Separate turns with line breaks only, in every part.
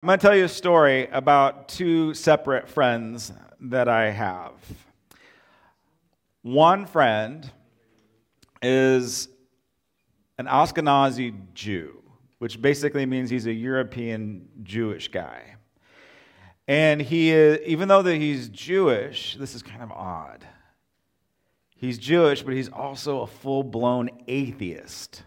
I'm going to tell you a story about two separate friends that I have. One friend is an Ashkenazi Jew, which basically means he's a European Jewish guy. And he is, even though that he's Jewish, this is kind of odd. He's Jewish, but he's also a full blown atheist.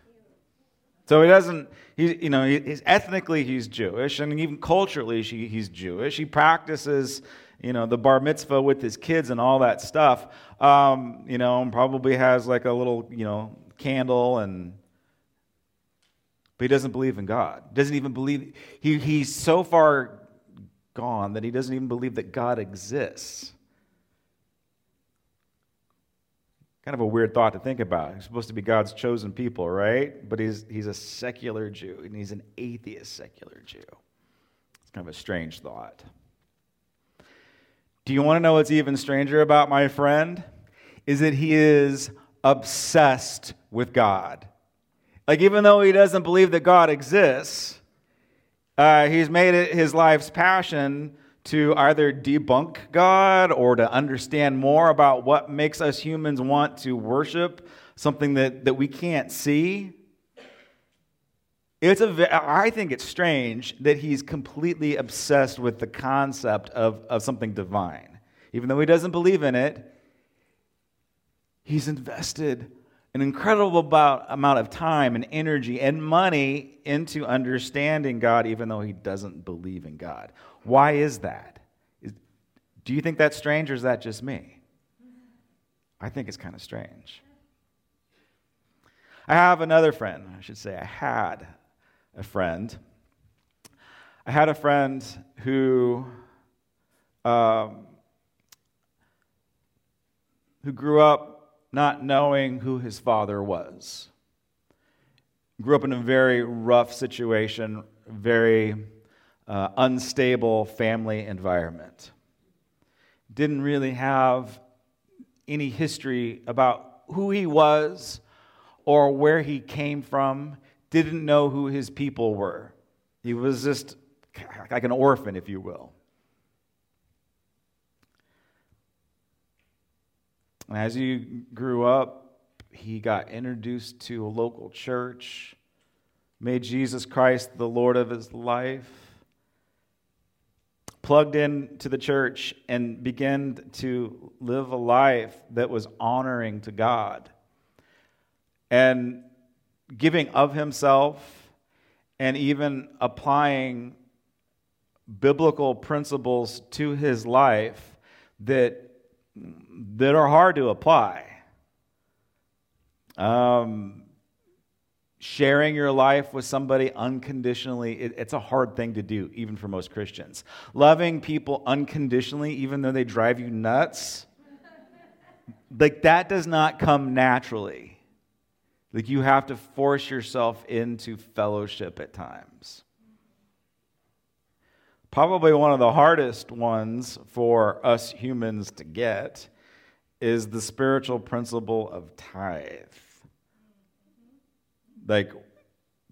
So he doesn't, he, you know, he's, ethnically he's Jewish, and even culturally he's Jewish. He practices, you know, the bar mitzvah with his kids and all that stuff. Um, you know, and probably has like a little, you know, candle and but he doesn't believe in God. Doesn't even believe he, he's so far gone that he doesn't even believe that God exists. Kind of a weird thought to think about. He's supposed to be God's chosen people, right? But he's, he's a secular Jew, and he's an atheist secular Jew. It's kind of a strange thought. Do you want to know what's even stranger about my friend? Is that he is obsessed with God. Like, even though he doesn't believe that God exists, uh, he's made it his life's passion to either debunk God or to understand more about what makes us humans want to worship something that, that we can't see. It's a, I think it's strange that he's completely obsessed with the concept of, of something divine. Even though he doesn't believe in it, he's invested an incredible amount of time and energy and money into understanding God, even though he doesn't believe in God. Why is that? Is, do you think that's strange or is that just me? I think it's kind of strange. I have another friend, I should say, I had a friend. I had a friend who, um, who grew up not knowing who his father was. Grew up in a very rough situation, very uh, unstable family environment. Didn't really have any history about who he was or where he came from, didn't know who his people were. He was just like an orphan, if you will. As he grew up, he got introduced to a local church, made Jesus Christ the Lord of his life plugged into the church and began to live a life that was honoring to God and giving of himself and even applying biblical principles to his life that, that are hard to apply. Um, sharing your life with somebody unconditionally, it, it's a hard thing to do, even for most Christians. Loving people unconditionally, even though they drive you nuts, like that does not come naturally. Like you have to force yourself into fellowship at times. Probably one of the hardest ones for us humans to get is the spiritual principle of tithe. Like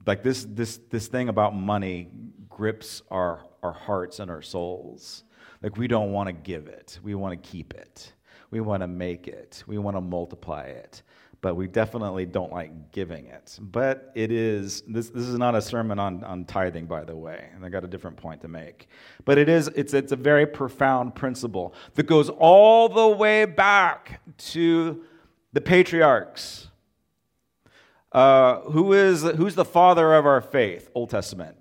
like this this this thing about money grips our our hearts and our souls. Like we don't want to give it. We want to keep it. We want to make it. We want to multiply it but we definitely don't like giving it but it is this, this is not a sermon on, on tithing by the way and i got a different point to make but it is it's, it's a very profound principle that goes all the way back to the patriarchs uh, who is, who's the father of our faith? Old Testament.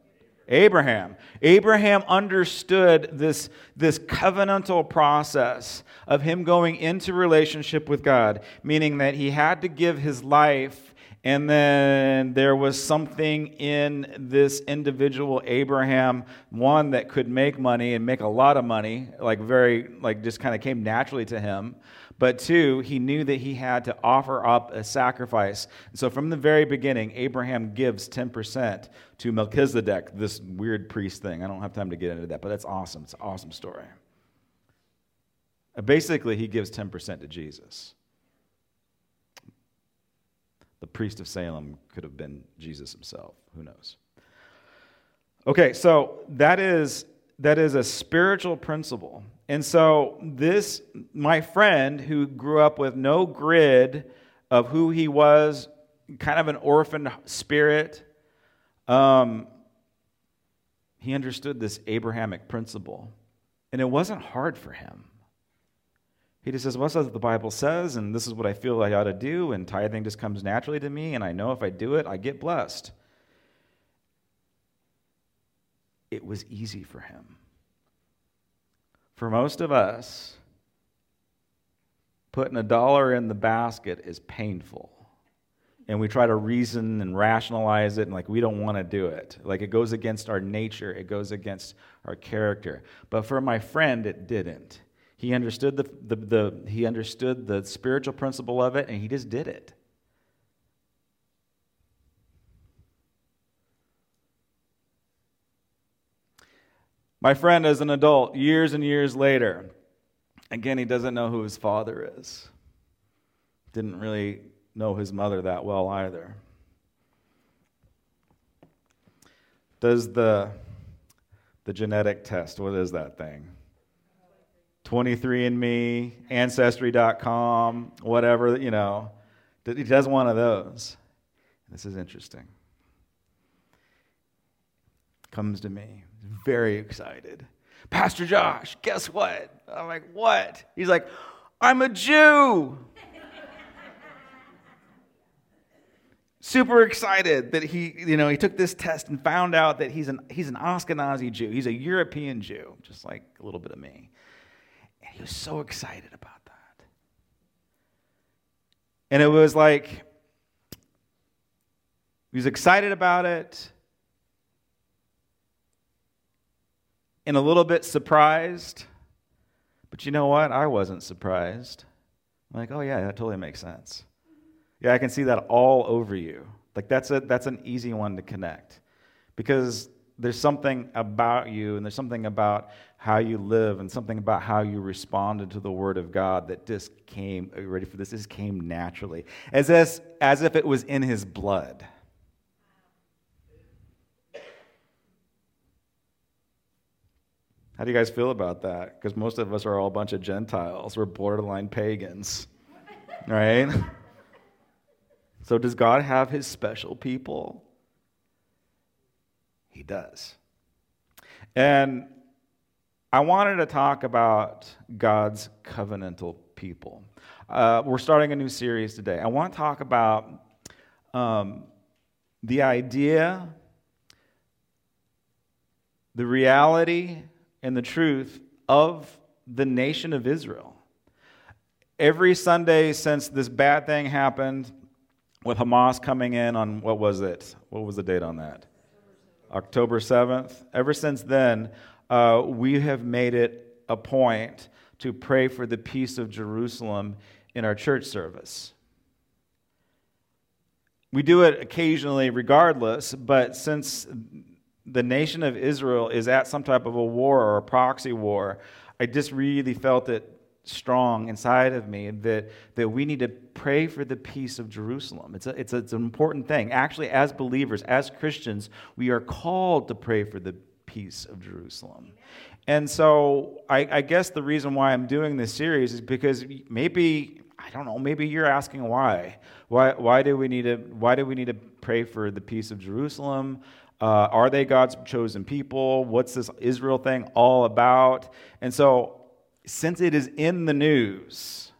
Abraham. Abraham understood this, this covenantal process of him going into relationship with God, meaning that he had to give his life, and then there was something in this individual, Abraham, one that could make money and make a lot of money, like very, like just kind of came naturally to him. But two, he knew that he had to offer up a sacrifice. So from the very beginning, Abraham gives 10% to Melchizedek, this weird priest thing. I don't have time to get into that, but that's awesome. It's an awesome story. Basically, he gives 10% to Jesus. The priest of Salem could have been Jesus himself. Who knows? Okay, so that is that is a spiritual principle. And so this my friend who grew up with no grid of who he was, kind of an orphan spirit, um, he understood this Abrahamic principle. And it wasn't hard for him. He just says, Well, that's what the Bible says, and this is what I feel I ought to do, and tithing just comes naturally to me, and I know if I do it, I get blessed. It was easy for him. For most of us, putting a dollar in the basket is painful. And we try to reason and rationalize it, and like we don't want to do it. Like it goes against our nature, it goes against our character. But for my friend, it didn't. He understood the, the, the, he understood the spiritual principle of it, and he just did it. My friend, as an adult, years and years later, again, he doesn't know who his father is. Didn't really know his mother that well either. Does the, the genetic test, what is that thing? 23andMe, Ancestry.com, whatever, you know. He does one of those. This is interesting. Comes to me, very excited. Pastor Josh, guess what? I'm like, what? He's like, I'm a Jew. Super excited that he, you know, he took this test and found out that he's an he's an Ashkenazi Jew. He's a European Jew, just like a little bit of me. And he was so excited about that. And it was like he was excited about it and a little bit surprised. But you know what? I wasn't surprised. I'm like, oh, yeah, that totally makes sense. Yeah, I can see that all over you. Like, that's, a, that's an easy one to connect because there's something about you and there's something about how you live and something about how you responded to the word of God that just came, ready for this? This came naturally, as if, as if it was in his blood. How do you guys feel about that? Because most of us are all a bunch of Gentiles. We're borderline pagans, right? So, does God have his special people? He does. And I wanted to talk about God's covenantal people. Uh, we're starting a new series today. I want to talk about um, the idea, the reality, and the truth of the nation of Israel. Every Sunday since this bad thing happened with Hamas coming in on what was it? What was the date on that? October 7th. Ever since then, uh, we have made it a point to pray for the peace of Jerusalem in our church service. We do it occasionally, regardless, but since the nation of Israel is at some type of a war or a proxy war, I just really felt it strong inside of me that, that we need to pray for the peace of Jerusalem. It's, a, it's, a, it's an important thing. Actually, as believers, as Christians, we are called to pray for the peace of Jerusalem. And so I, I guess the reason why I'm doing this series is because maybe, I don't know, maybe you're asking why. Why, why, do, we need to, why do we need to pray for the peace of Jerusalem? Uh, are they God's chosen people? What's this Israel thing all about? And so, since it is in the news,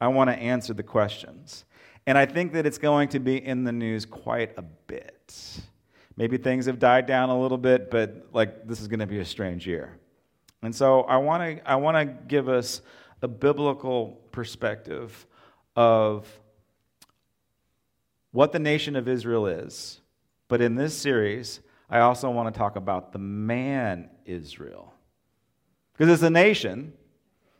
I want to answer the questions. And I think that it's going to be in the news quite a bit. Maybe things have died down a little bit, but like this is going to be a strange year. And so I want to I want to give us a biblical perspective of what the nation of Israel is. But in this series, I also want to talk about the man Israel. Because it's a nation,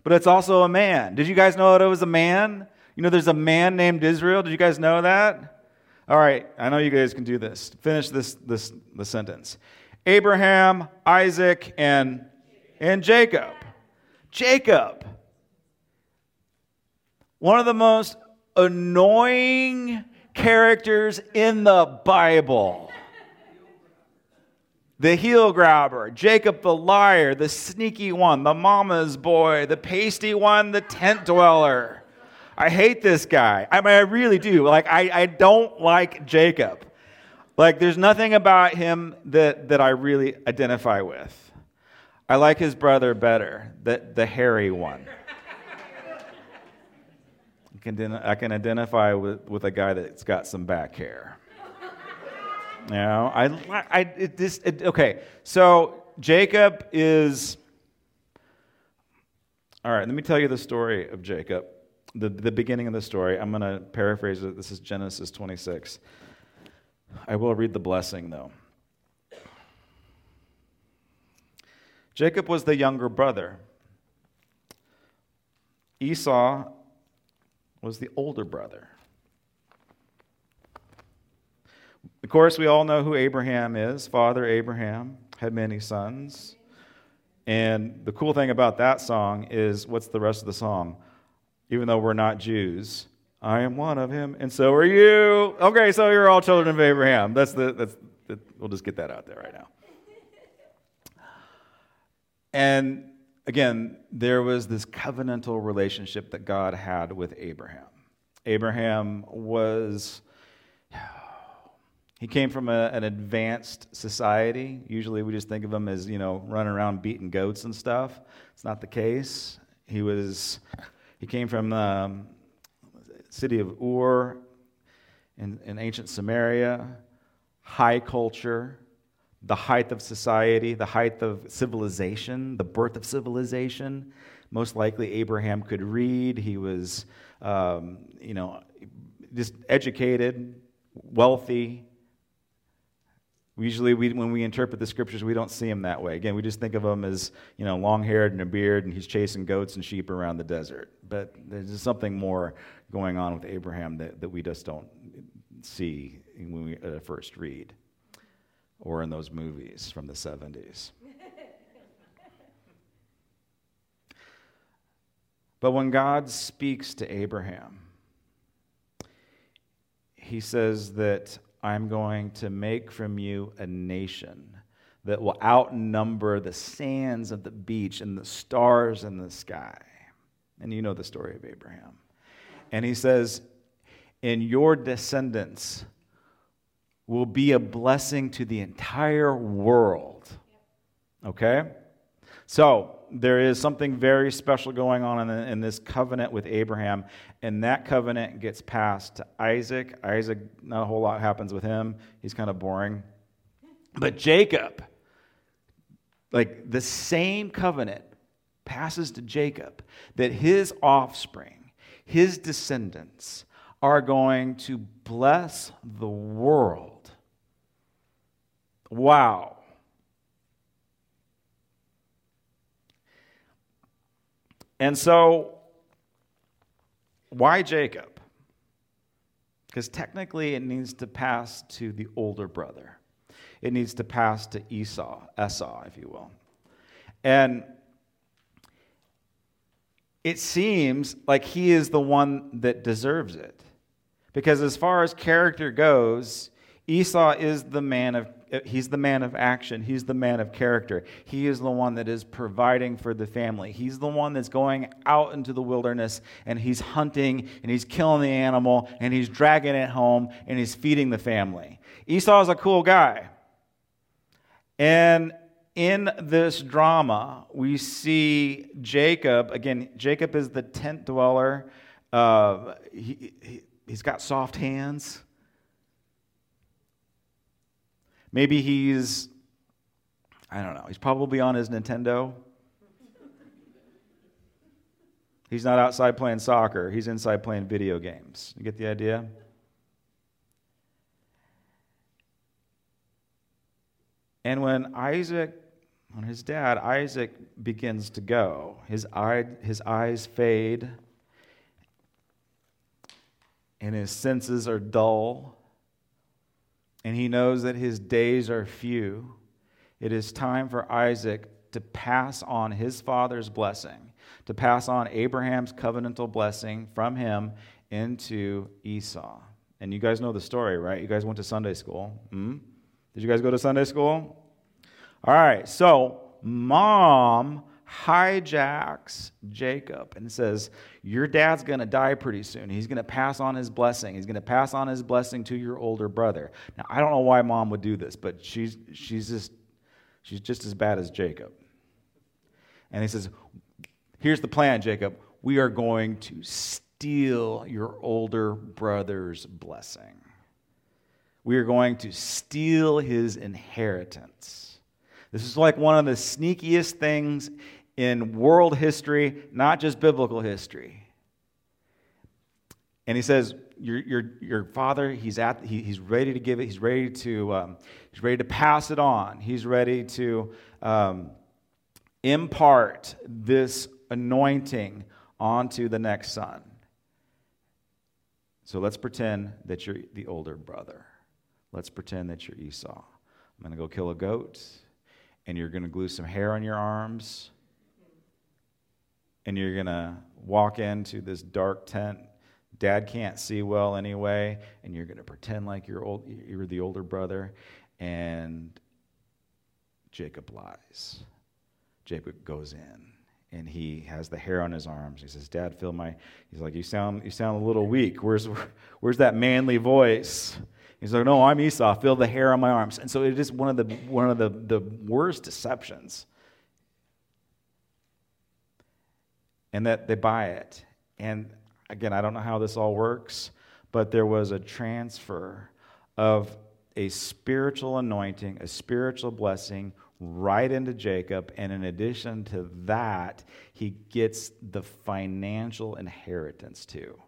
but it's also a man. Did you guys know that it was a man? You know, there's a man named Israel. Did you guys know that? All right, I know you guys can do this. Finish this, this the sentence. Abraham, Isaac, and, and Jacob. Jacob. One of the most annoying characters in the Bible. the heel grabber, Jacob the liar, the sneaky one, the mama's boy, the pasty one, the tent dweller. I hate this guy. I mean, I really do. Like, I, I don't like Jacob. Like, there's nothing about him that, that I really identify with. I like his brother better, the, the hairy one. I can, I can identify with, with a guy that's got some back hair. Know, I, I, it, this, it, okay, so Jacob is, all right, let me tell you the story of Jacob, the, the beginning of the story. I'm going to paraphrase it. This is Genesis 26. I will read the blessing, though. Jacob was the younger brother. Esau was the older brother. Of course, we all know who Abraham is. Father Abraham had many sons. And the cool thing about that song is what's the rest of the song? Even though we're not Jews, I am one of him, and so are you. Okay, so you're all children of Abraham. That's the, that's the, we'll just get that out there right now. And again, there was this covenantal relationship that God had with Abraham. Abraham was, he came from a, an advanced society. Usually we just think of him as, you know, running around beating goats and stuff. It's not the case. He was, he came from the um, city of Ur in, in ancient Sumeria, high culture the height of society, the height of civilization, the birth of civilization. Most likely, Abraham could read. He was, um, you know, just educated, wealthy. Usually, we, when we interpret the scriptures, we don't see him that way. Again, we just think of him as, you know, long haired and a beard, and he's chasing goats and sheep around the desert. But there's something more going on with Abraham that, that we just don't see when we uh, first read or in those movies from the 70s. but when God speaks to Abraham, he says that I'm going to make from you a nation that will outnumber the sands of the beach and the stars in the sky. And you know the story of Abraham. And he says, In your descendants, will be a blessing to the entire world. Okay? So, there is something very special going on in, in, this covenant with Abraham, and that covenant gets passed to Isaac. Isaac, not a whole lot happens with him. He's kind of boring. But Jacob, like the same covenant passes to Jacob, that his offspring, his descendants, are going to bless the world Wow. And so, why Jacob? Because technically it needs to pass to the older brother. It needs to pass to Esau, Esau, if you will. And it seems like he is the one that deserves it. Because as far as character goes, Esau is the man of he's the man of action. He's the man of character. He is the one that is providing for the family. He's the one that's going out into the wilderness and he's hunting and he's killing the animal and he's dragging it home and he's feeding the family. Esau is a cool guy. And in this drama, we see Jacob. Again, Jacob is the tent dweller. Uh, he, he, he's got soft hands. Maybe he's, I don't know, he's probably on his Nintendo. He's not outside playing soccer, he's inside playing video games. You get the idea? And when Isaac, when his dad, Isaac, begins to go, his, eye, his eyes fade and his senses are dull and he knows that his days are few, it is time for Isaac to pass on his father's blessing, to pass on Abraham's covenantal blessing from him into Esau. And you guys know the story, right? You guys went to Sunday school. Hmm? Did you guys go to Sunday school? All right, so mom hijacks Jacob and says, Your dad's going to die pretty soon. He's going to pass on his blessing. He's going to pass on his blessing to your older brother. Now, I don't know why mom would do this, but she's, she's, just, she's just as bad as Jacob. And he says, Here's the plan, Jacob. We are going to steal your older brother's blessing. We are going to steal his inheritance. This is like one of the sneakiest things in world history, not just biblical history. And he says, your, your, your father, he's, at, he, he's ready to give it. He's ready to, um, he's ready to pass it on. He's ready to um, impart this anointing onto the next son. So let's pretend that you're the older brother. Let's pretend that you're Esau. I'm going to go kill a goat, and you're going to glue some hair on your arms, and you're going to walk into this dark tent. Dad can't see well anyway, and you're going to pretend like you're, old, you're the older brother, and Jacob lies. Jacob goes in and he has the hair on his arms. He says, "Dad, feel my." He's like, "You sound, you sound a little weak. Where's, where's that manly voice?" He's like, "No, I'm Esau. Feel the hair on my arms." And so it is one of the one of the, the worst deceptions and that they buy it. And again, I don't know how this all works, but there was a transfer of a spiritual anointing, a spiritual blessing right into Jacob. And in addition to that, he gets the financial inheritance too.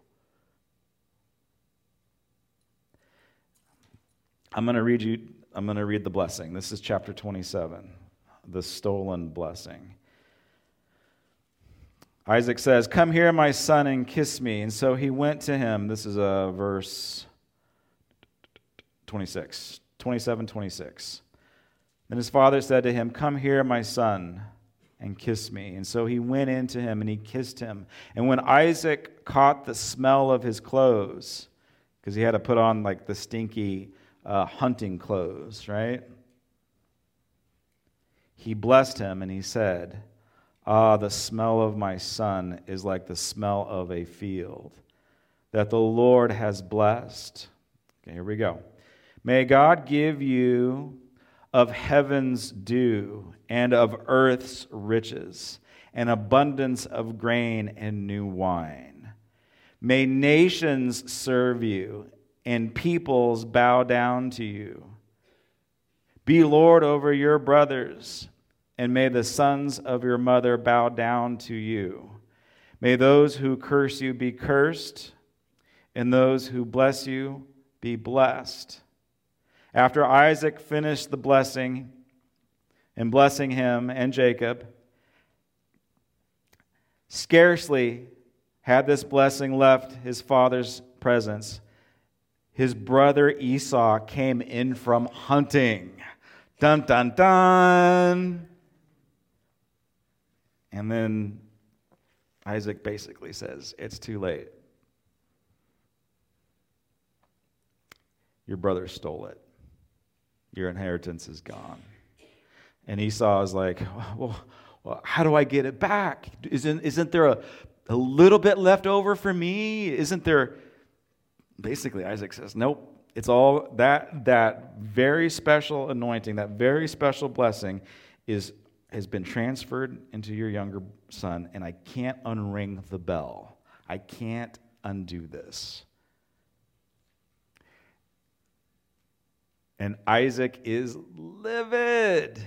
I'm going to read you I'm going to read the blessing. This is chapter 27, the stolen blessing. Isaac says, Come here, my son, and kiss me. And so he went to him. This is a uh, verse 26, 27, 26. Then his father said to him, Come here, my son, and kiss me. And so he went in to him and he kissed him. And when Isaac caught the smell of his clothes, because he had to put on like the stinky uh, hunting clothes, right? He blessed him and he said, Ah, the smell of my son is like the smell of a field that the Lord has blessed. Okay, here we go. May God give you of heaven's dew and of earth's riches, an abundance of grain and new wine. May nations serve you and peoples bow down to you. Be Lord over your brothers and may the sons of your mother bow down to you. May those who curse you be cursed, and those who bless you be blessed. After Isaac finished the blessing and blessing him and Jacob, scarcely had this blessing left his father's presence, his brother Esau came in from hunting. Dun, dun, dun. And then Isaac basically says, It's too late. Your brother stole it. Your inheritance is gone. And Esau is like, Well, well how do I get it back? Isn't, isn't there a, a little bit left over for me? Isn't there. Basically, Isaac says, Nope. It's all that that very special anointing, that very special blessing is has been transferred into your younger son, and I can't unring the bell. I can't undo this. And Isaac is livid.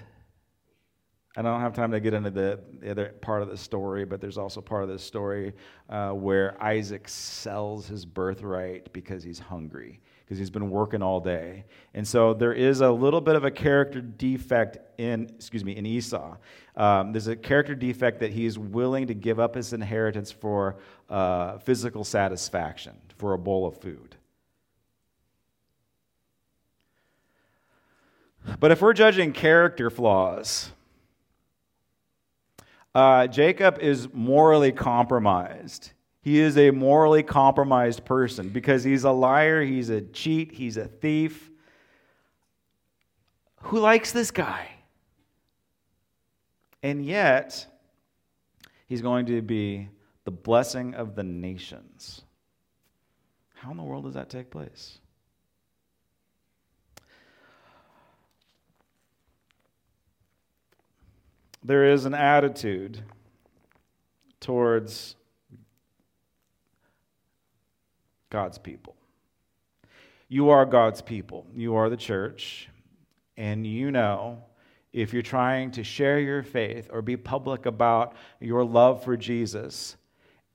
I don't have time to get into the, the other part of the story, but there's also part of the story uh, where Isaac sells his birthright because he's hungry because he's been working all day. And so there is a little bit of a character defect in, excuse me, in Esau. Um, there's a character defect that he's willing to give up his inheritance for uh, physical satisfaction, for a bowl of food. But if we're judging character flaws, uh, Jacob is morally compromised. He is a morally compromised person because he's a liar, he's a cheat, he's a thief. Who likes this guy? And yet, he's going to be the blessing of the nations. How in the world does that take place? There is an attitude towards God's people. You are God's people. You are the church. And you know if you're trying to share your faith or be public about your love for Jesus,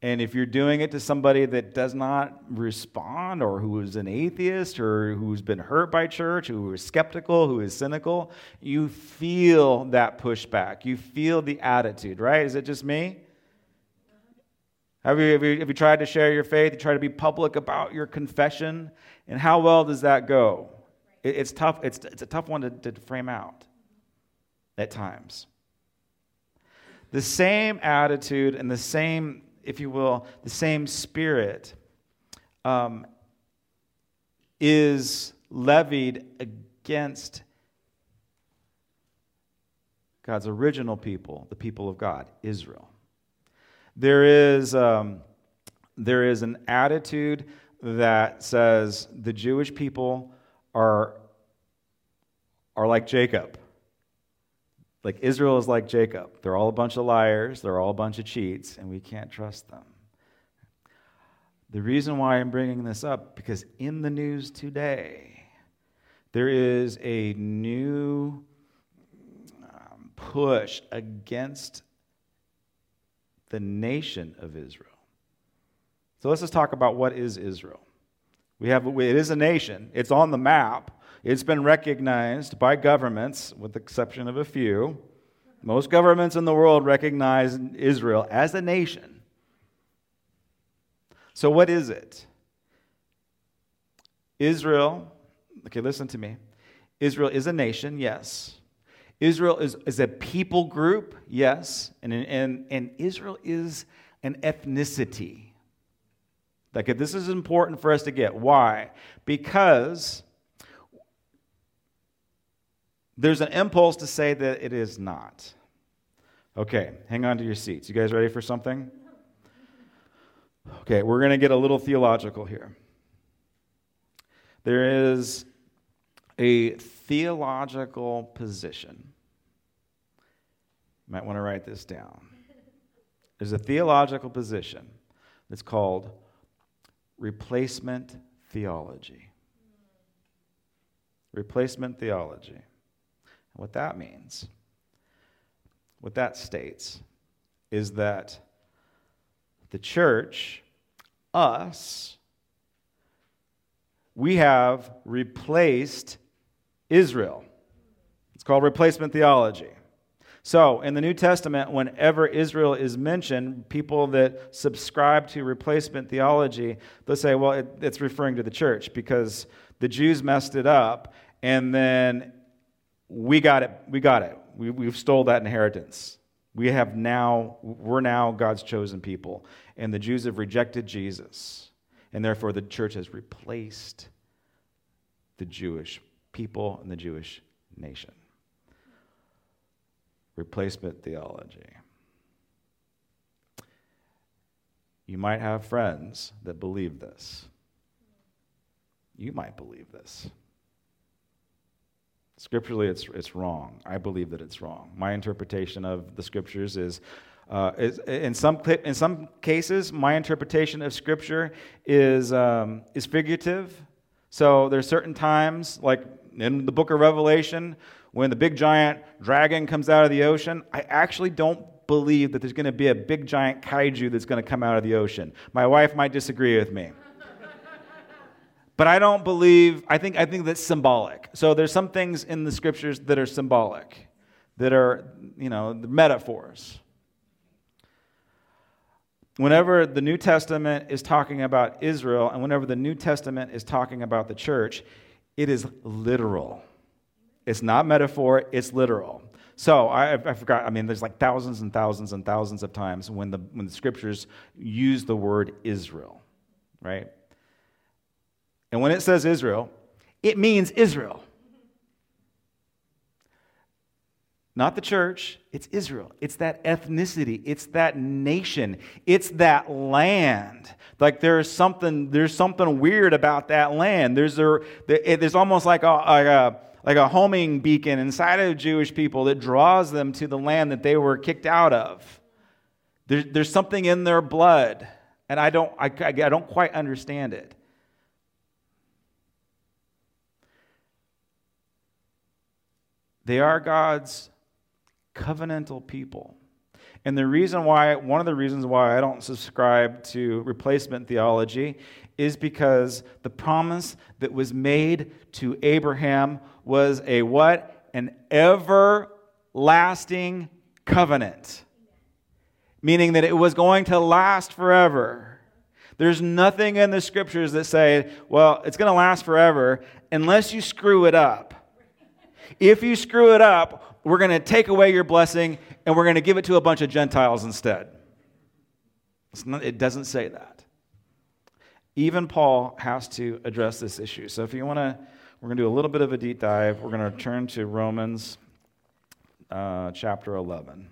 and if you're doing it to somebody that does not respond, or who is an atheist, or who's been hurt by church, who is skeptical, who is cynical, you feel that pushback. You feel the attitude, right? Is it just me? Have you, have you, have you tried to share your faith? You try to be public about your confession? And how well does that go? It, it's tough. It's, it's a tough one to, to frame out at times. The same attitude and the same if you will, the same spirit um, is levied against God's original people, the people of God, Israel. There is, um, there is an attitude that says the Jewish people are, are like Jacob. Like Israel is like Jacob. They're all a bunch of liars, they're all a bunch of cheats, and we can't trust them. The reason why I'm bringing this up because in the news today there is a new um, push against the nation of Israel. So let's just talk about what is Israel. We have it is a nation. It's on the map. It's been recognized by governments, with the exception of a few. Most governments in the world recognize Israel as a nation. So, what is it? Israel, okay, listen to me. Israel is a nation, yes. Israel is, is a people group, yes. And, and, and Israel is an ethnicity. Like, this is important for us to get. Why? Because there's an impulse to say that it is not. Okay, hang on to your seats. You guys ready for something? Okay, we're going to get a little theological here. There is a theological position. You might want to write this down. There's a theological position that's called replacement theology. Replacement theology. What that means, what that states, is that the church, us, we have replaced Israel. It's called replacement theology. So, in the New Testament, whenever Israel is mentioned, people that subscribe to replacement theology, they'll say, well, it, it's referring to the church because the Jews messed it up, and then we got it. We got it. We, we've stole that inheritance. We have now, we're now God's chosen people. And the Jews have rejected Jesus. And therefore, the church has replaced the Jewish people and the Jewish nation. Replacement theology. You might have friends that believe this. You might believe this. Scripturally, it's, it's wrong. I believe that it's wrong. My interpretation of the scriptures is, uh, is in, some, in some cases, my interpretation of scripture is, um, is figurative. So there's certain times, like in the book of Revelation, when the big giant dragon comes out of the ocean, I actually don't believe that there's going to be a big giant kaiju that's going to come out of the ocean. My wife might disagree with me. But I don't believe, I think, I think that's symbolic. So there's some things in the scriptures that are symbolic, that are, you know, metaphors. Whenever the New Testament is talking about Israel and whenever the New Testament is talking about the church, it is literal. It's not metaphor, it's literal. So I, I, forgot, I mean, there's like thousands and thousands and thousands of times when the, when the scriptures use the word Israel, right? And when it says Israel, it means Israel. Not the church, it's Israel. It's that ethnicity, it's that nation, it's that land. Like there's something, there's something weird about that land. There's, a, there's almost like a, like a, like a homing beacon inside of Jewish people that draws them to the land that they were kicked out of. There, there's something in their blood, and I don't, I, I don't quite understand it. They are God's covenantal people. And the reason why, one of the reasons why I don't subscribe to replacement theology is because the promise that was made to Abraham was a what? An everlasting covenant. Meaning that it was going to last forever. There's nothing in the scriptures that say, well, it's going to last forever unless you screw it up. If you screw it up, we're going to take away your blessing and we're going to give it to a bunch of Gentiles instead. Not, it doesn't say that. Even Paul has to address this issue. So if you want to, we're going to do a little bit of a deep dive. We're going to turn to Romans uh, chapter 11.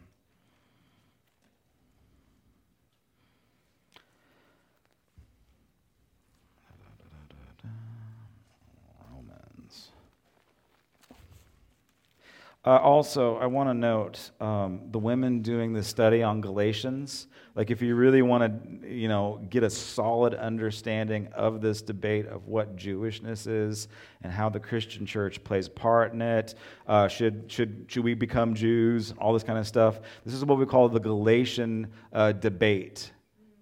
Uh, also, I want to note um, the women doing the study on Galatians. Like, if you really want to, you know, get a solid understanding of this debate of what Jewishness is and how the Christian church plays a part in it, uh, should should should we become Jews? All this kind of stuff. This is what we call the Galatian uh, debate.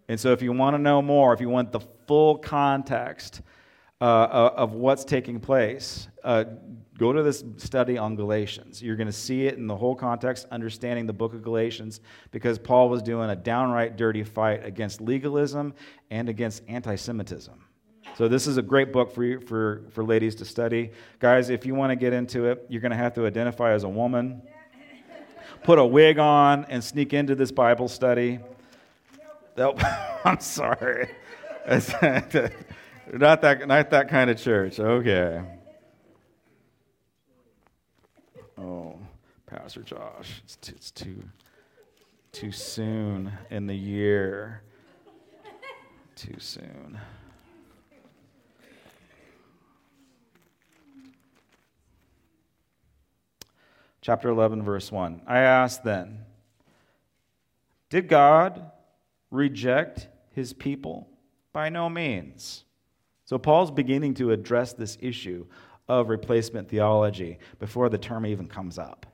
And so, if you want to know more, if you want the full context uh, uh, of what's taking place, uh, Go to this study on Galatians. You're going to see it in the whole context, understanding the book of Galatians, because Paul was doing a downright dirty fight against legalism and against anti Semitism. So, this is a great book for, you, for, for ladies to study. Guys, if you want to get into it, you're going to have to identify as a woman, put a wig on, and sneak into this Bible study. Nope. I'm sorry. not, that, not that kind of church. Okay. Oh, Pastor Josh, it's too, it's too, too soon in the year. Too soon. Chapter 11, verse 1. I ask then, did God reject his people? By no means. So Paul's beginning to address this issue of replacement theology before the term even comes up.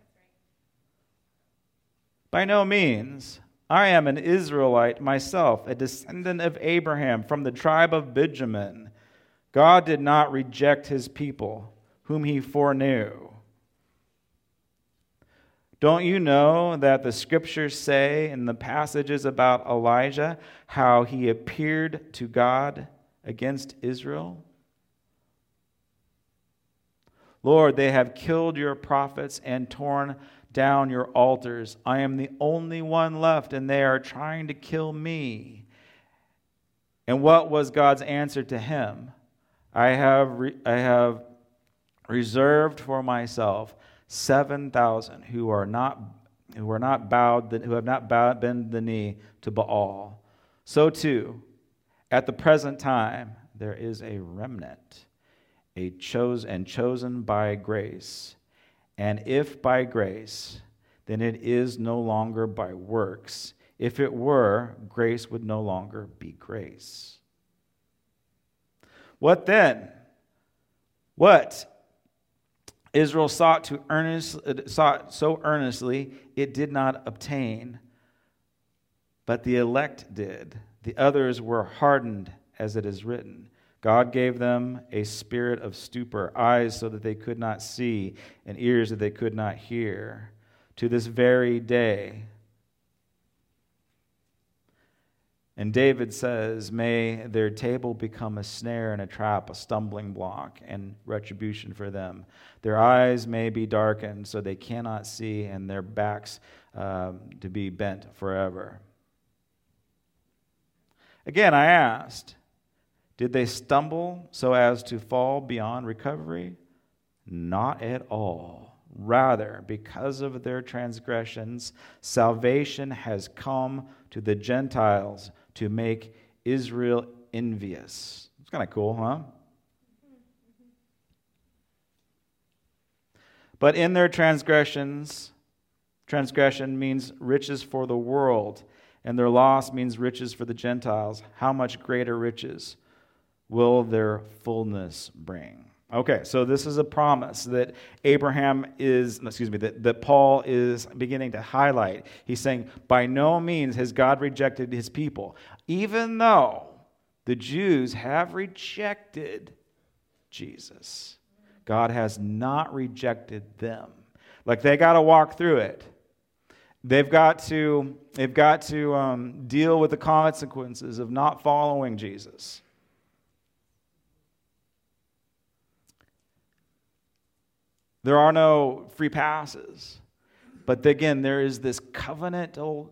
By no means. I am an Israelite myself, a descendant of Abraham from the tribe of Benjamin. God did not reject his people, whom he foreknew. Don't you know that the scriptures say in the passages about Elijah how he appeared to God against Israel? Lord, they have killed your prophets and torn down your altars. I am the only one left, and they are trying to kill me. And what was God's answer to him? I have, re- I have reserved for myself 7,000 who are not who are not bowed who have not bowed bent the knee to Baal. So too, at the present time there is a remnant a chose and chosen by grace. And if by grace, then it is no longer by works. If it were, grace would no longer be grace. What then? What? Israel sought to earnest, sought so earnestly it did not obtain, but the elect did. The others were hardened, as it is written. God gave them a spirit of stupor, eyes so that they could not see, and ears that they could not hear. To this very day. And David says, May their table become a snare and a trap, a stumbling block, and retribution for them. Their eyes may be darkened so they cannot see, and their backs um, to be bent forever. Again, I asked, did they stumble so as to fall beyond recovery? Not at all. Rather, because of their transgressions, salvation has come to the Gentiles to make Israel envious. It's kind of cool, huh? But in their transgressions, transgression means riches for the world, and their loss means riches for the Gentiles. How much greater riches will their fullness bring? Okay, so this is a promise that Abraham is, excuse me, that, that Paul is beginning to highlight. He's saying, by no means has God rejected his people, even though the Jews have rejected Jesus. God has not rejected them. Like they got to walk through it. They've got to, they've got to um, deal with the consequences of not following Jesus. There are no free passes. But again, there is this covenantal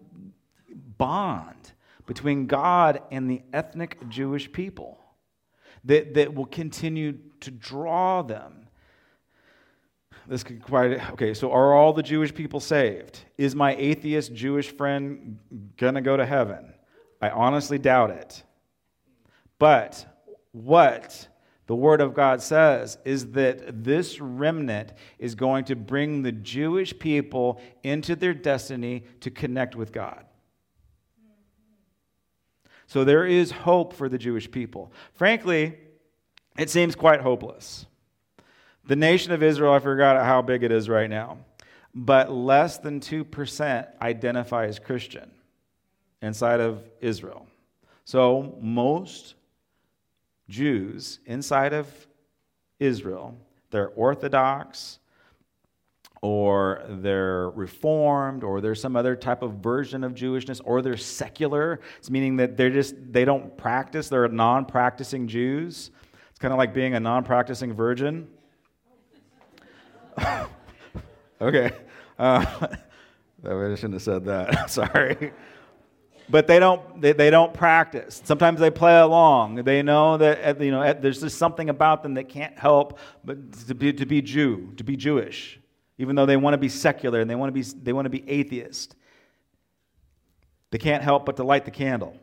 bond between God and the ethnic Jewish people that, that will continue to draw them. This could quite okay. So, are all the Jewish people saved? Is my atheist Jewish friend gonna go to heaven? I honestly doubt it. But what the Word of God says is that this remnant is going to bring the Jewish people into their destiny to connect with God. So there is hope for the Jewish people. Frankly, it seems quite hopeless. The nation of Israel, I forgot how big it is right now, but less than 2% identify as Christian inside of Israel. So most Jews inside of Israel, they're Orthodox or they're Reformed or there's some other type of version of Jewishness or they're secular. It's meaning that they're just, they don't practice, they're non practicing Jews. It's kind of like being a non practicing virgin. okay. Uh, I shouldn't have said that. Sorry but they don't they, they don't practice. Sometimes they play along. They know that you know there's just something about them that can't help but to be, to be jew to be jewish even though they want to be secular and they want to be they want to be atheist. They can't help but to light the candle.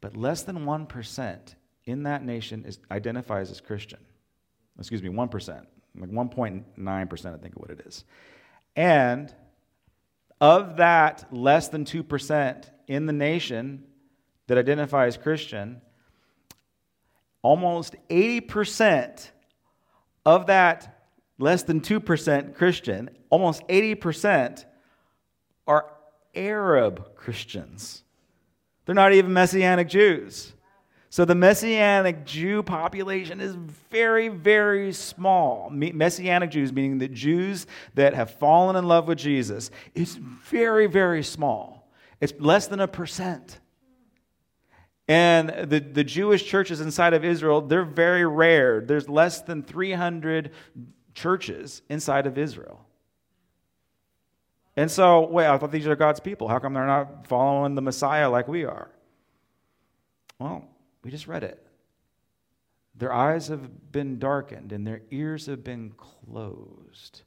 But less than 1% in that nation is, identifies as christian. Excuse me 1% like 1.9% i think of what it is and of that less than 2% in the nation that identify as Christian, almost 80% of that less than 2% Christian, almost 80% are Arab Christians. They're not even Messianic Jews. So the Messianic Jew population is very, very small. Messianic Jews, meaning the Jews that have fallen in love with Jesus, is very, very small. It's less than a percent. And the, the Jewish churches inside of Israel, they're very rare. There's less than 300 churches inside of Israel. And so, wait, I thought these are God's people. How come they're not following the Messiah like we are? Well, we just read it. Their eyes have been darkened and their ears have been closed.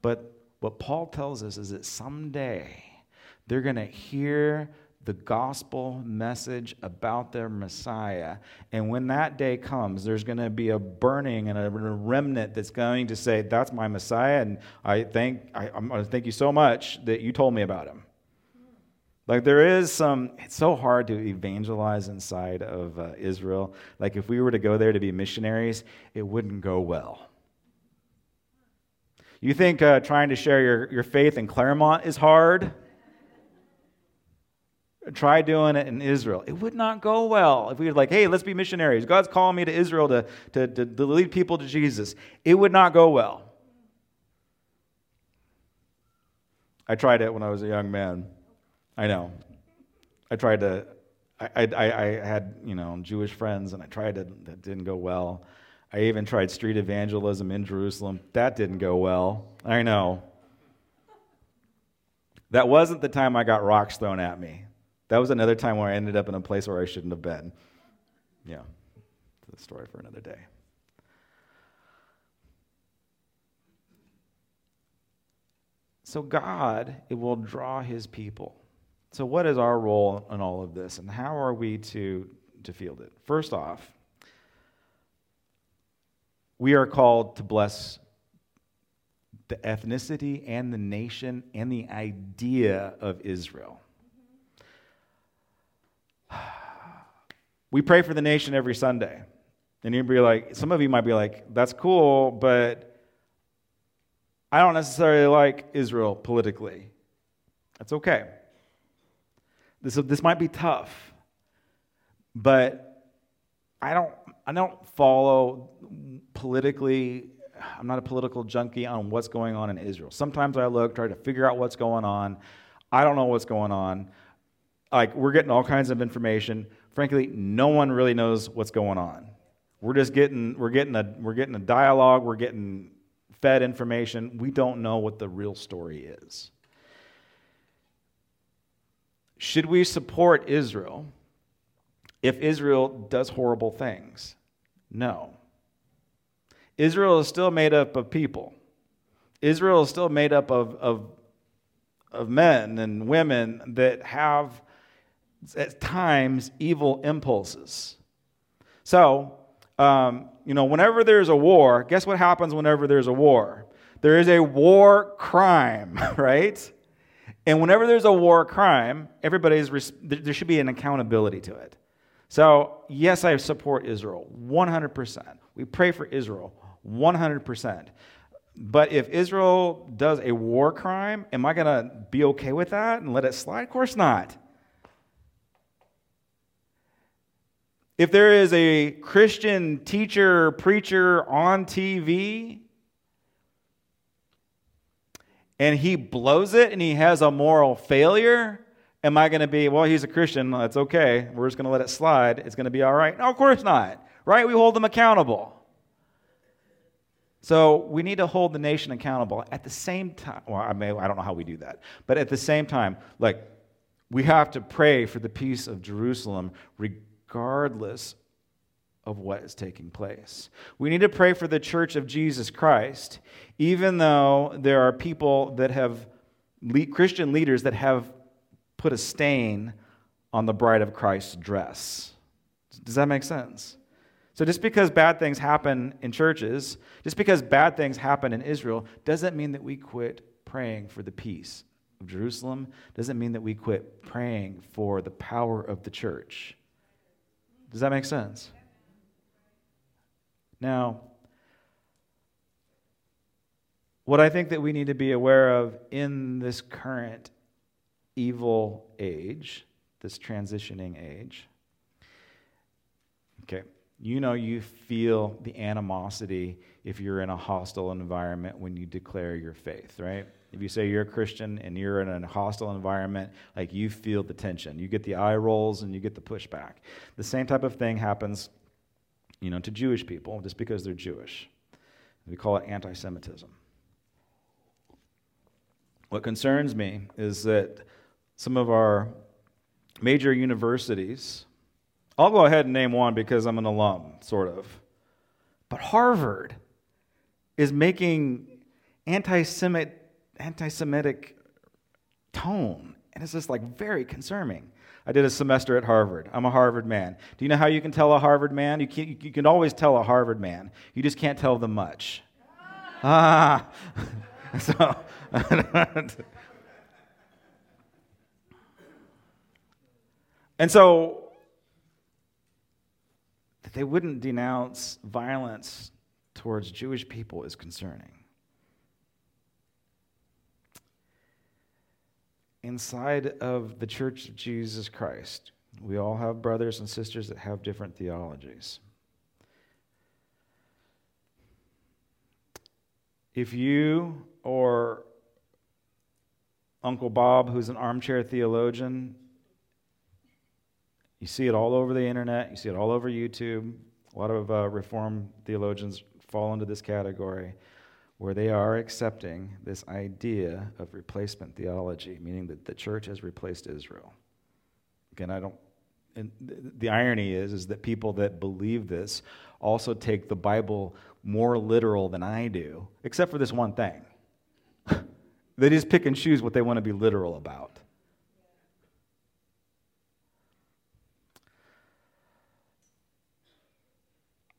But what Paul tells us is that someday they're going to hear the gospel message about their Messiah. And when that day comes, there's going to be a burning and a remnant that's going to say, That's my Messiah. And I thank, I, to thank you so much that you told me about him. Like, there is some, it's so hard to evangelize inside of uh, Israel. Like, if we were to go there to be missionaries, it wouldn't go well. You think uh, trying to share your, your faith in Claremont is hard? Try doing it in Israel. It would not go well if we were like, hey, let's be missionaries. God's calling me to Israel to, to, to, to lead people to Jesus. It would not go well. I tried it when I was a young man. I know. I tried to. I, I, I had you know Jewish friends, and I tried to. That didn't go well. I even tried street evangelism in Jerusalem. That didn't go well. I know. That wasn't the time I got rocks thrown at me. That was another time where I ended up in a place where I shouldn't have been. Yeah, it's a story for another day. So God it will draw his people. So what is our role in all of this and how are we to to field it? First off, we are called to bless the ethnicity and the nation and the idea of Israel. We pray for the nation every Sunday. And you'd be like, some of you might be like, that's cool, but I don't necessarily like Israel politically. That's okay. This, this might be tough, but I don't, I don't follow politically. I'm not a political junkie on what's going on in Israel. Sometimes I look, try to figure out what's going on. I don't know what's going on. Like, we're getting all kinds of information. Frankly, no one really knows what's going on. We're just getting, we're getting a, we're getting a dialogue, we're getting fed information. We don't know what the real story is. Should we support Israel if Israel does horrible things? No. Israel is still made up of people. Israel is still made up of, of, of men and women that have, at times, evil impulses. So, um, you know, whenever there's a war, guess what happens whenever there's a war? There is a war crime, right? And whenever there's a war crime, everybody's there should be an accountability to it. So, yes, I support Israel 100%. We pray for Israel 100%. But if Israel does a war crime, am I going to be okay with that and let it slide? Of course not. If there is a Christian teacher, preacher on TV, and he blows it and he has a moral failure, am I going to be, well, he's a Christian, that's okay. We're just going to let it slide. It's going to be all right? No, of course not. Right? We hold them accountable. So we need to hold the nation accountable. At the same time, well, I, may, I don't know how we do that, but at the same time, like, we have to pray for the peace of Jerusalem regardless of what is taking place. We need to pray for the church of Jesus Christ, even though there are people that have, Christian leaders that have put a stain on the bride of Christ's dress. Does that make sense? So, just because bad things happen in churches, just because bad things happen in Israel, doesn't mean that we quit praying for the peace of Jerusalem, doesn't mean that we quit praying for the power of the church. Does that make sense? Now, what I think that we need to be aware of in this current evil age, this transitioning age, okay, you know you feel the animosity if you're in a hostile environment when you declare your faith, right? If you say you're a Christian and you're in a hostile environment, like you feel the tension. You get the eye rolls and you get the pushback. The same type of thing happens, you know, to Jewish people just because they're Jewish. We call it anti Semitism. What concerns me is that some of our major universities, I'll go ahead and name one because I'm an alum, sort of, but Harvard is making anti Semitic tone, and it's just like very concerning. I did a semester at Harvard. I'm a Harvard man. Do you know how you can tell a Harvard man? You can, you can always tell a Harvard man. You just can't tell them much. ah. so, and so, that they wouldn't denounce violence towards Jewish people is concerning. Inside of the Church of Jesus Christ, we all have brothers and sisters that have different theologies. If you or Uncle Bob, who's an armchair theologian, you see it all over the internet, you see it all over YouTube. A lot of uh, Reformed theologians fall into this category where they are accepting this idea of replacement theology, meaning that the church has replaced Israel. Again, I don't. And the irony is, is that people that believe this also take the Bible more literal than I do, except for this one thing. They just pick and choose what they want to be literal about.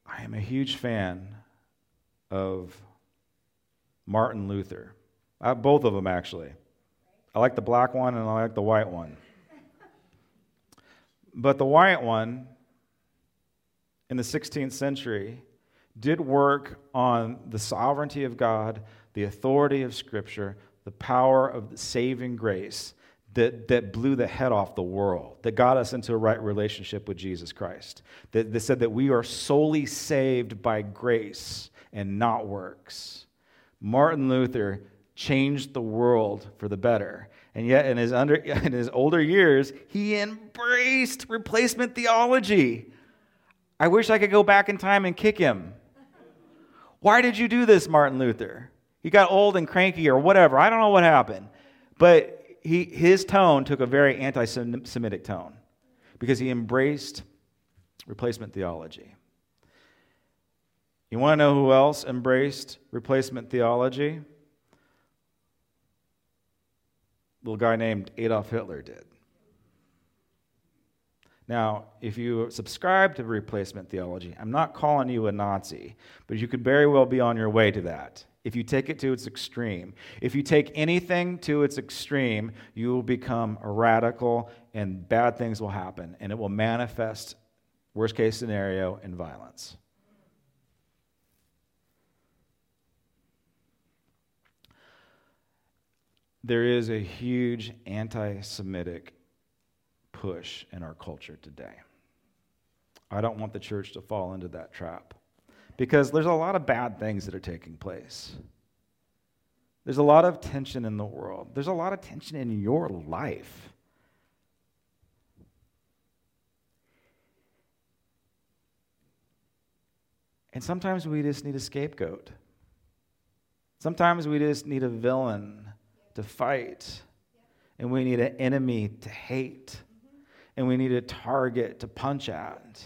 I am a huge fan of Martin Luther. I have both of them, actually. I like the black one and I like the white one. But the white one in the 16th century did work on the sovereignty of God, the authority of Scripture, the power of the saving grace that, that blew the head off the world, that got us into a right relationship with Jesus Christ, that, that said that we are solely saved by grace and not works. Martin Luther changed the world for the better. And yet, in his, under, in his older years, he embraced replacement theology. I wish I could go back in time and kick him. Why did you do this, Martin Luther? He got old and cranky or whatever. I don't know what happened. But he, his tone took a very anti Semitic tone because he embraced replacement theology. You want to know who else embraced replacement theology? little guy named Adolf Hitler did. Now, if you subscribe to replacement theology, I'm not calling you a Nazi, but you could very well be on your way to that if you take it to its extreme. If you take anything to its extreme, you will become a radical and bad things will happen, and it will manifest, worst case scenario, in violence. There is a huge anti Semitic push in our culture today. I don't want the church to fall into that trap because there's a lot of bad things that are taking place. There's a lot of tension in the world, there's a lot of tension in your life. And sometimes we just need a scapegoat. Sometimes we just need a villain to fight, and we need an enemy to hate, and we need a target to punch at.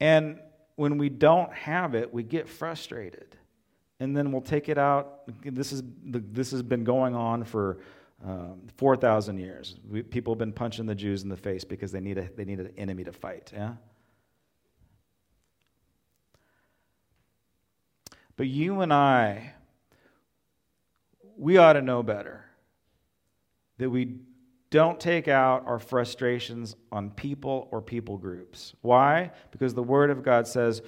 And when we don't have it, we get frustrated. And then we'll take it out. This, is, this has been going on for um, 4,000 years. We, people have been punching the Jews in the face because they need, a, they need an enemy to fight. Yeah? But you and I we ought to know better. That we don't take out our frustrations on people or people groups. Why? Because the Word of God says,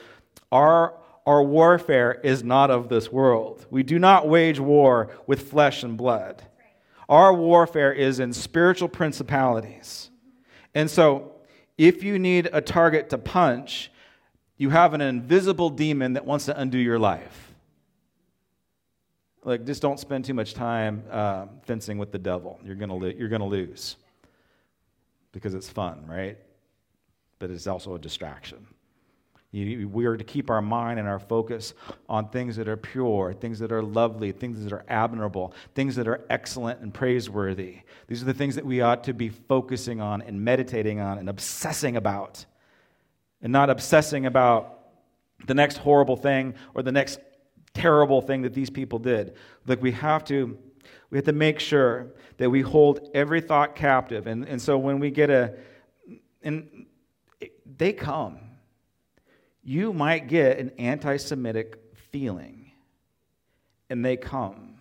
our, our warfare is not of this world. We do not wage war with flesh and blood. Our warfare is in spiritual principalities. And so, if you need a target to punch, you have an invisible demon that wants to undo your life. Like, just don't spend too much time uh, fencing with the devil. You're going lo- you're gonna lose because it's fun, right? But it's also a distraction. You, we are to keep our mind and our focus on things that are pure, things that are lovely, things that are admirable, things that are excellent and praiseworthy. These are the things that we ought to be focusing on and meditating on and obsessing about, and not obsessing about the next horrible thing or the next terrible thing that these people did. Like we have to we have to make sure that we hold every thought captive. And, and so when we get a and they come, you might get an anti-Semitic feeling. And they come.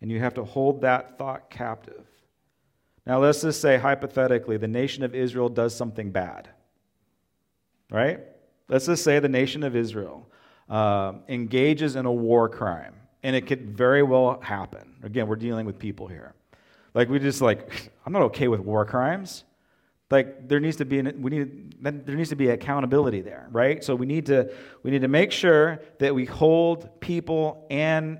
And you have to hold that thought captive. Now let's just say hypothetically the nation of Israel does something bad. Right? Let's just say the nation of Israel uh, engages in a war crime, and it could very well happen. Again, we're dealing with people here. Like we just like, I'm not okay with war crimes. Like there needs to be an, we need there needs to be accountability there, right? So we need to we need to make sure that we hold people and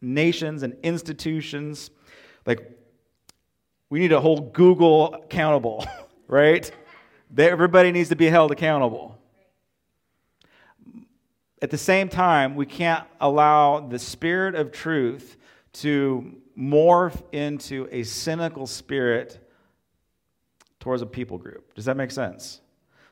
nations and institutions like we need to hold Google accountable, right? Everybody needs to be held accountable at the same time, we can't allow the spirit of truth to morph into a cynical spirit towards a people group. Does that make sense?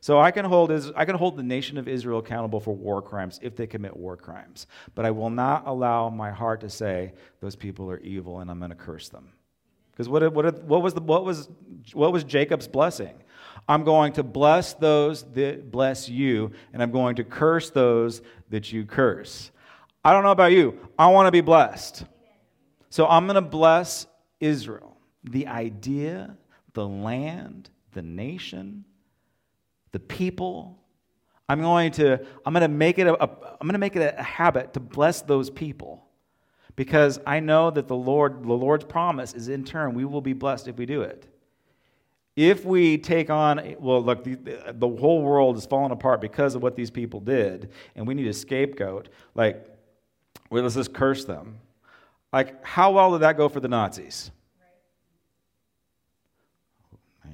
So I can hold I can hold the nation of Israel accountable for war crimes if they commit war crimes. But I will not allow my heart to say those people are evil and I'm going to curse them. Because what, what, what, was the, what, was, what was Jacob's blessing? I'm going to bless those that bless you, and I'm going to curse those that you curse. I don't know about you. I want to be blessed. So I'm going to bless Israel, the idea, the land, the nation, the people. I'm going to, I'm going to make it a, a I'm going to make it a habit to bless those people because I know that the Lord, the Lord's promise is in turn we will be blessed if we do it. If we take on, well, look, the, the whole world is falling apart because of what these people did, and we need a scapegoat. Like, well, let's just curse them. Like, how well did that go for the Nazis? You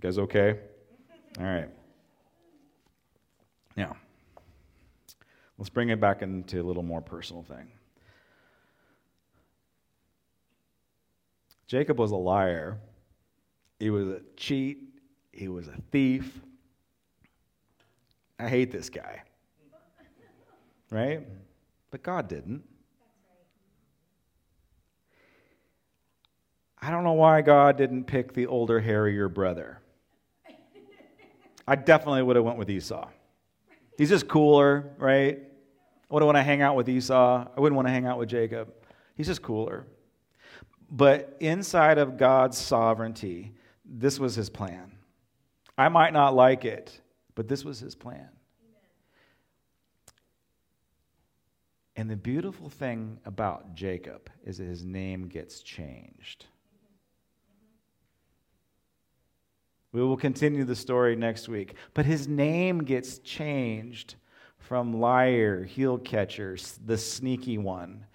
guys okay? All right. Now, let's bring it back into a little more personal thing. Jacob was a liar. He was a cheat. He was a thief. I hate this guy. Right? But God didn't. I don't know why God didn't pick the older, hairier brother. I definitely would have went with Esau. He's just cooler, right? I wouldn't want to hang out with Esau. I wouldn't want to hang out with Jacob. He's just cooler. But inside of God's sovereignty, this was his plan. I might not like it, but this was his plan. And the beautiful thing about Jacob is that his name gets changed. We will continue the story next week. But his name gets changed from liar, heel catcher, the sneaky one.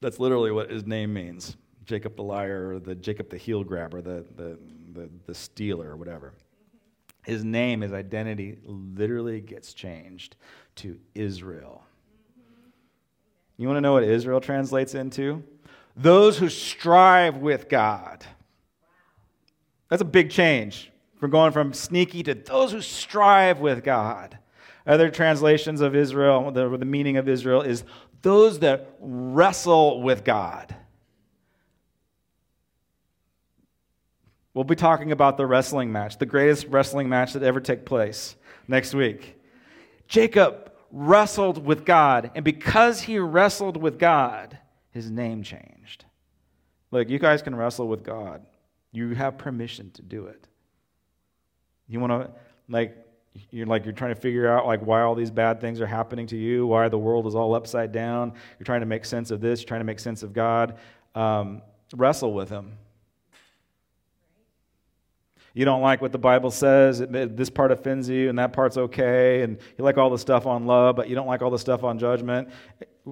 That's literally what his name means Jacob the liar, or the Jacob the heel grabber, the, the, the, the stealer, or whatever. His name, his identity literally gets changed to Israel. You want to know what Israel translates into? Those who strive with God. That's a big change from going from sneaky to those who strive with God. Other translations of Israel, the, the meaning of Israel is those that wrestle with God. We'll be talking about the wrestling match, the greatest wrestling match that ever took place next week. Jacob wrestled with God, and because he wrestled with God, his name changed. Look, you guys can wrestle with God. You have permission to do it. You want to, like, you're like you're trying to figure out like why all these bad things are happening to you why the world is all upside down you're trying to make sense of this you're trying to make sense of god um, wrestle with him you don't like what the bible says it, this part offends you and that part's okay and you like all the stuff on love but you don't like all the stuff on judgment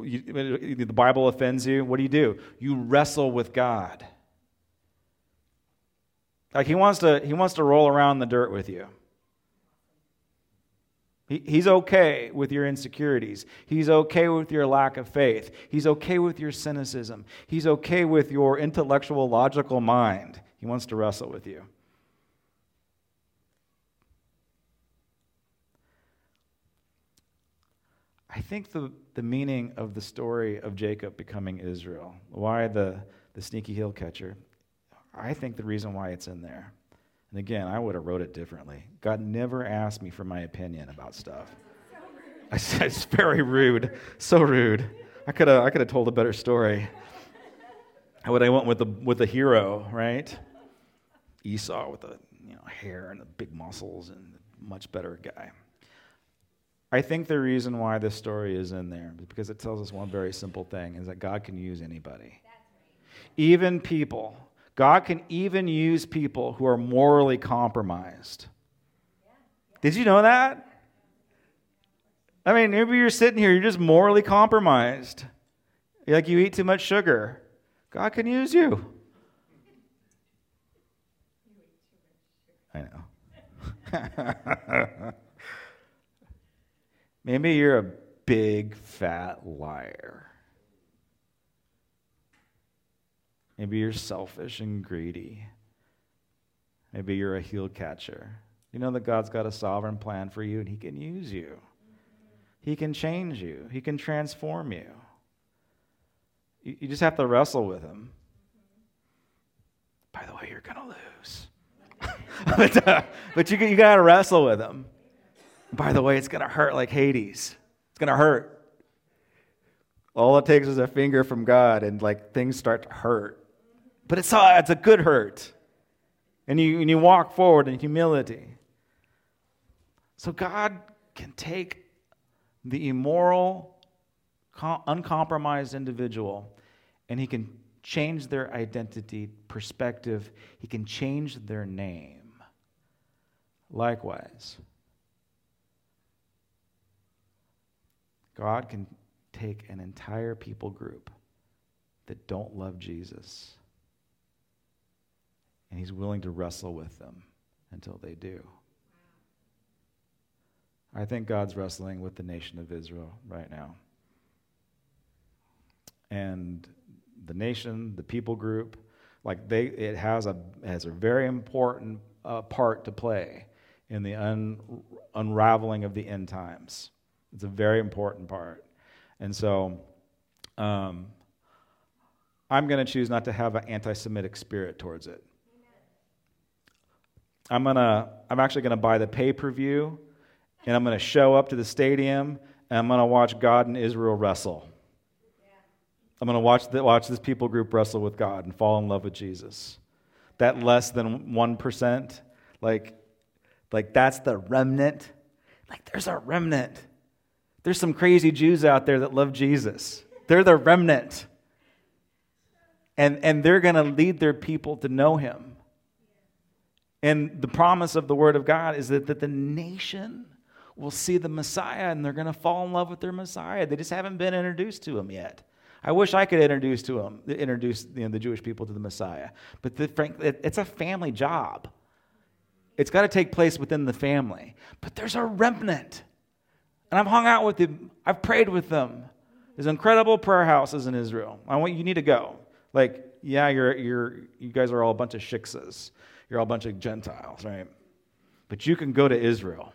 you, the bible offends you what do you do you wrestle with god like he wants to, he wants to roll around the dirt with you. He, he's okay with your insecurities. He's okay with your lack of faith. He's okay with your cynicism. He's okay with your intellectual, logical mind. He wants to wrestle with you. I think the, the meaning of the story of Jacob becoming Israel, why the, the sneaky heel catcher, I think the reason why it's in there, and again, I would have wrote it differently. God never asked me for my opinion about stuff. I said it's very rude, so rude. I could have I could have told a better story. Would I went with the with the hero, right? Esau with the you know hair and the big muscles and much better guy. I think the reason why this story is in there is because it tells us one very simple thing is that God can use anybody. Even people God can even use people who are morally compromised. Did you know that? I mean, maybe you're sitting here, you're just morally compromised. Like you eat too much sugar. God can use you. I know. maybe you're a big fat liar. Maybe you're selfish and greedy. Maybe you're a heel catcher. You know that God's got a sovereign plan for you and He can use you. He can change you, He can transform you. You, just have to wrestle with Him. By the way, you're going to lose. but, uh, but you, you got to wrestle with Him. By the way, it's going to hurt like Hades. It's going to hurt. All it takes is a finger from God, and like things start to hurt. But it's, it's a good hurt. And you, and you walk forward in humility. So God can take the immoral, uncompromised individual and he can change their identity, perspective. He can change their name. Likewise, God can take an entire people group that don't love Jesus, and He's willing to wrestle with them until they do. I think God's wrestling with the nation of Israel right now. And the nation, the people group, like they, it has a, has a very important uh, part to play in the un, unraveling of the end times. It's a very important part. And so um, I'm going to choose not to have an anti Semitic spirit towards it. I'm, gonna, I'm actually going to buy the pay per view and I'm going to show up to the stadium and I'm going to watch God and Israel wrestle. I'm going to watch, the, watch this people group wrestle with God and fall in love with Jesus. That less than 1%, like, like that's the remnant. Like there's a remnant. There's some crazy Jews out there that love Jesus. They're the remnant. And, and they're going to lead their people to know him. And the promise of the Word of God is that, that the nation will see the Messiah and they're going to fall in love with their Messiah. They just haven't been introduced to him yet. I wish I could introduce to them, introduce you know, the Jewish people to the Messiah. But the, frank, it, it's a family job. It's got to take place within the family. But there's a remnant. And I've hung out with them. I've prayed with them. There's incredible prayer houses in Israel. I want you need to go. Like, yeah, you're, you're, you guys are all a bunch of shiksas. You're all a bunch of Gentiles, right? But you can go to Israel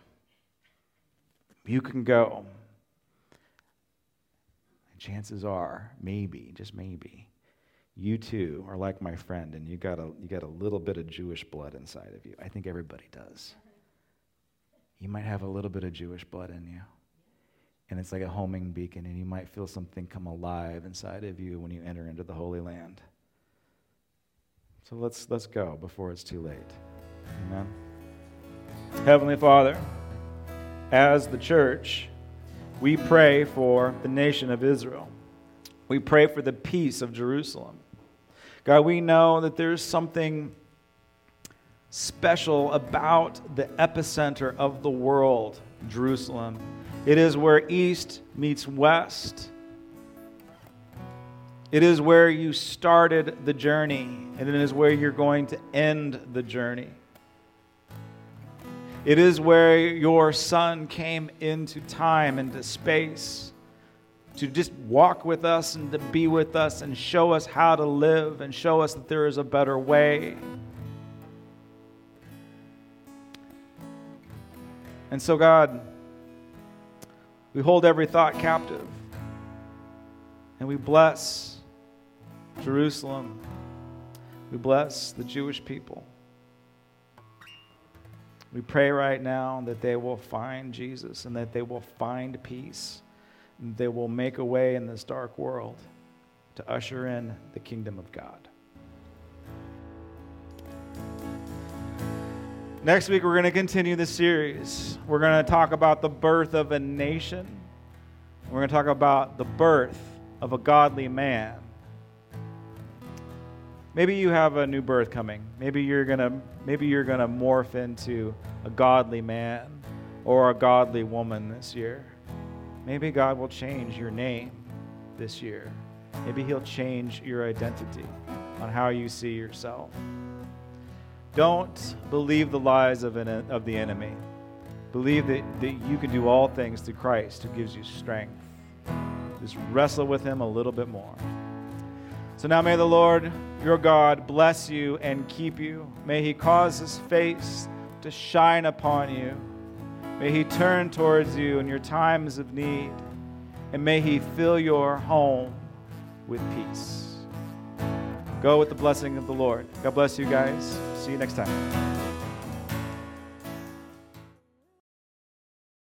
you can go. Chances are, maybe, just maybe, you too are like my friend and you got, a, you got a little bit of Jewish blood inside of you. I think everybody does. You might have a little bit of Jewish blood in you. And it's like a homing beacon, and you might feel something come alive inside of you when you enter into the Holy Land. So let's, let's go before it's too late. Amen. Heavenly Father, as the church, we pray for the nation of Israel. We pray for the peace of Jerusalem. God, we know that there's something special about the epicenter of the world, Jerusalem. It is where east meets west. It is where you started the journey, and it is where you're going to end the journey. It is where your Son came into time, into space, to just walk with us and to be with us and show us how to live and show us that there is a better way. And so, God, we hold every thought captive and we bless Jerusalem. We bless the Jewish people. We pray right now that they will find Jesus and that they will find peace. And they will make a way in this dark world to usher in the kingdom of God. Next week, we're going to continue the series. We're going to talk about the birth of a nation. We're going to talk about the birth of a godly man. Maybe you have a new birth coming. Maybe you're going to maybe you're going to morph into a godly man or a godly woman this year. Maybe God will change your name this year. Maybe he'll change your identity on how you see yourself. Don't believe the lies of, an, of the enemy. Believe that, that you can do all things through Christ who gives you strength. Just wrestle with him a little bit more. So now may the Lord your God bless you and keep you. May he cause his face to shine upon you. May He turn towards you in your times of need. And may He fill your home with peace. Go with the blessing of the Lord. God bless you guys. See you next time.